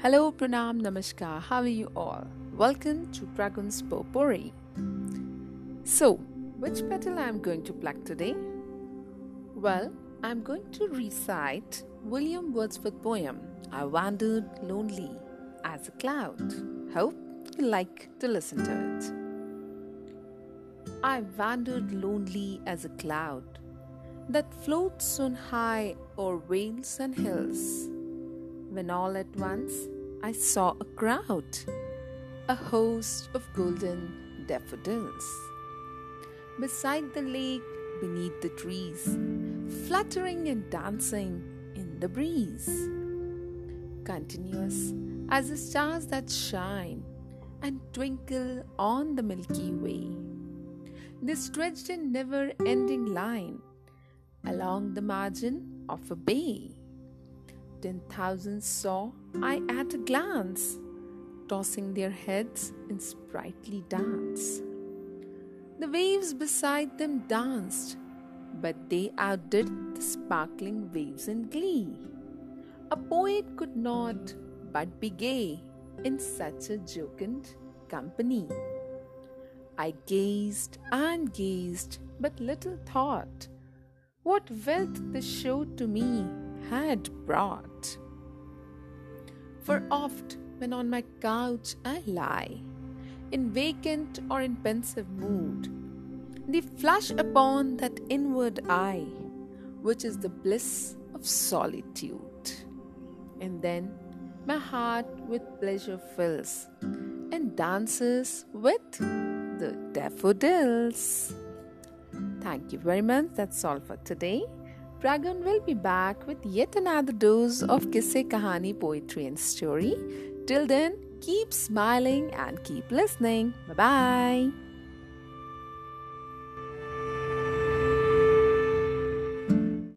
Hello, Pranam, Namaskar. How are you all? Welcome to Dragon's Potpourri. So, which petal I am going to pluck today? Well, I am going to recite William Wordsworth poem I Wandered Lonely as a Cloud. Hope you like to listen to it. I wandered lonely as a cloud that floats on high o'er vales and hills when all at once I saw a crowd, a host of golden daffodils. Beside the lake, beneath the trees, fluttering and dancing in the breeze. Continuous as the stars that shine and twinkle on the Milky Way. They stretched in never ending line along the margin of a bay. Ten thousand saw I at a glance, tossing their heads in sprightly dance. The waves beside them danced, but they outdid the sparkling waves in glee. A poet could not but be gay in such a jocund company. I gazed and gazed, but little thought what wealth the show to me had brought. For oft, when on my couch I lie, in vacant or in pensive mood, they flash upon that inward eye, which is the bliss of solitude. And then my heart with pleasure fills and dances with the daffodils. Thank you very much. That's all for today. Dragon will be back with yet another dose of Kisse Kahani poetry and story. Till then, keep smiling and keep listening. Bye bye.